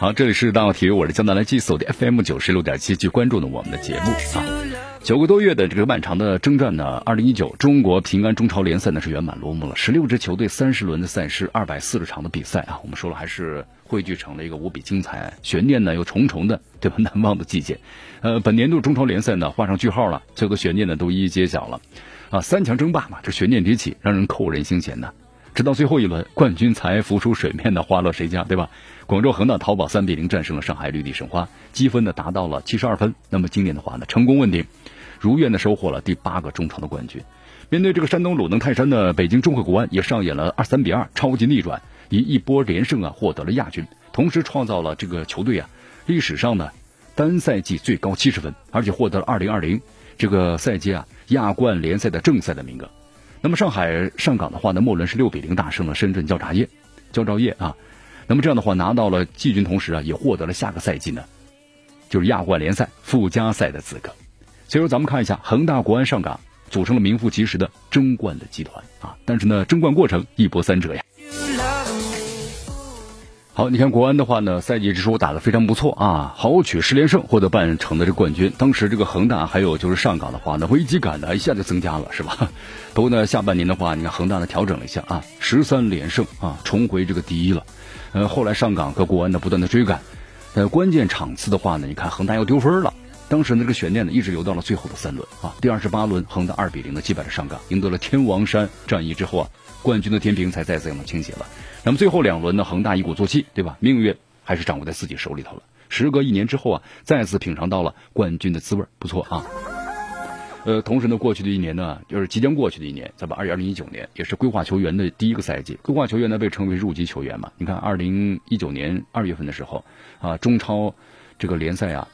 好，这里是大话体育，我是江南来记，锁的 FM 九十六点七，去关注呢我们的节目啊。九个多月的这个漫长的征战呢，二零一九中国平安中超联赛呢是圆满落幕了。十六支球队三十轮的赛事，二百四十场的比赛啊，我们说了还是汇聚成了一个无比精彩、悬念呢又重重的对吧？难忘的季节。呃，本年度中超联赛呢画上句号了，所有的悬念呢都一一揭晓了。啊，三强争霸嘛，这悬念迭起，让人扣人心弦呢。直到最后一轮，冠军才浮出水面的花落谁家，对吧？广州恒大淘宝三比零战胜了上海绿地申花，积分呢达到了七十二分。那么今年的话呢，成功问鼎。如愿的收获了第八个中超的冠军。面对这个山东鲁能泰山呢，北京中赫国安也上演了二三比二超级逆转，以一波连胜啊获得了亚军，同时创造了这个球队啊历史上呢单赛季最高七十分，而且获得了二零二零这个赛季啊亚冠联赛的正赛的名额。那么上海上港的话呢，末轮是六比零大胜了深圳交茶业，交兆业啊。那么这样的话拿到了季军，同时啊也获得了下个赛季呢就是亚冠联赛附加赛的资格。所以说，咱们看一下恒大、国安、上港组成了名副其实的争冠的集团啊！但是呢，争冠过程一波三折呀。好，你看国安的话呢，赛季之初打得非常不错啊，豪取十连胜，获得半程的这冠军。当时这个恒大还有就是上港的话呢，危机感呢一下就增加了，是吧？不过呢，下半年的话，你看恒大呢调整了一下啊，十三连胜啊，重回这个第一了。呃，后来上港和国安呢不断的追赶，呃，关键场次的话呢，你看恒大又丢分了。当时呢，这个悬念呢一直留到了最后的三轮啊。第二十八轮，恒大二比零的击败了上港，赢得了天王山战役之后啊，冠军的天平才再次向他倾斜了。那么最后两轮呢，恒大一鼓作气，对吧？命运还是掌握在自己手里头了。时隔一年之后啊，再次品尝到了冠军的滋味，不错啊。呃，同时呢，过去的一年呢，就是即将过去的一年，咱们二二零一九年也是规划球员的第一个赛季。规划球员呢被称为入籍球员嘛。你看，二零一九年二月份的时候啊，中超这个联赛啊。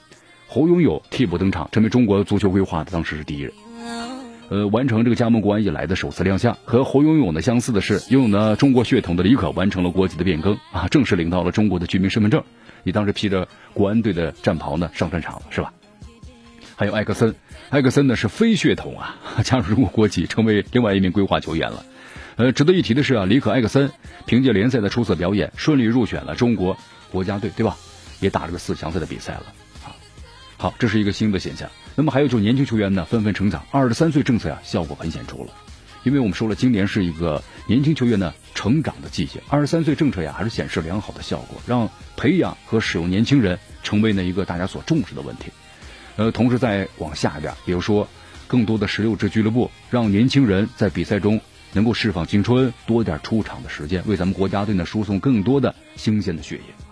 侯永友替补登场，成为中国足球规划的当时是第一人。呃，完成这个加盟国安以来的首次亮相。和侯永永呢相似的是，拥有呢中国血统的李可完成了国籍的变更啊，正式领到了中国的居民身份证。你当时披着国安队的战袍呢上战场了，是吧？还有艾克森，艾克森呢是非血统啊，加入中国国籍，成为另外一名规划球员了。呃，值得一提的是啊，李可艾克森凭借联赛的出色表演，顺利入选了中国国家队，对吧？也打了个四强赛的比赛了。好，这是一个新的现象。那么还有就是年轻球员呢纷纷成长，二十三岁政策呀效果很显著了。因为我们说了，今年是一个年轻球员呢成长的季节，二十三岁政策呀还是显示良好的效果，让培养和使用年轻人成为呢一个大家所重视的问题。呃，同时再往下边，比如说更多的十六支俱乐部，让年轻人在比赛中能够释放青春，多点出场的时间，为咱们国家队呢输送更多的新鲜的血液。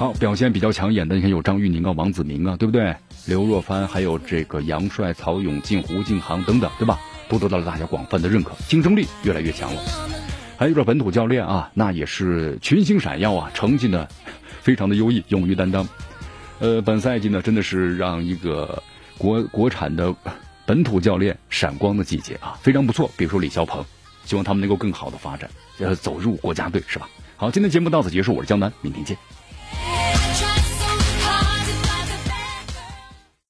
好，表现比较抢眼的，你看有张玉宁啊、王子明啊，对不对？刘若帆，还有这个杨帅、曹永进、胡静航等等，对吧？都得到了大家广泛的认可，竞争力越来越强了。还有这本土教练啊，那也是群星闪耀啊，成绩呢非常的优异，勇于担当。呃，本赛季呢，真的是让一个国国产的本土教练闪光的季节啊，非常不错。比如说李霄鹏，希望他们能够更好的发展，呃，走入国家队，是吧？好，今天节目到此结束，我是江南，明天见。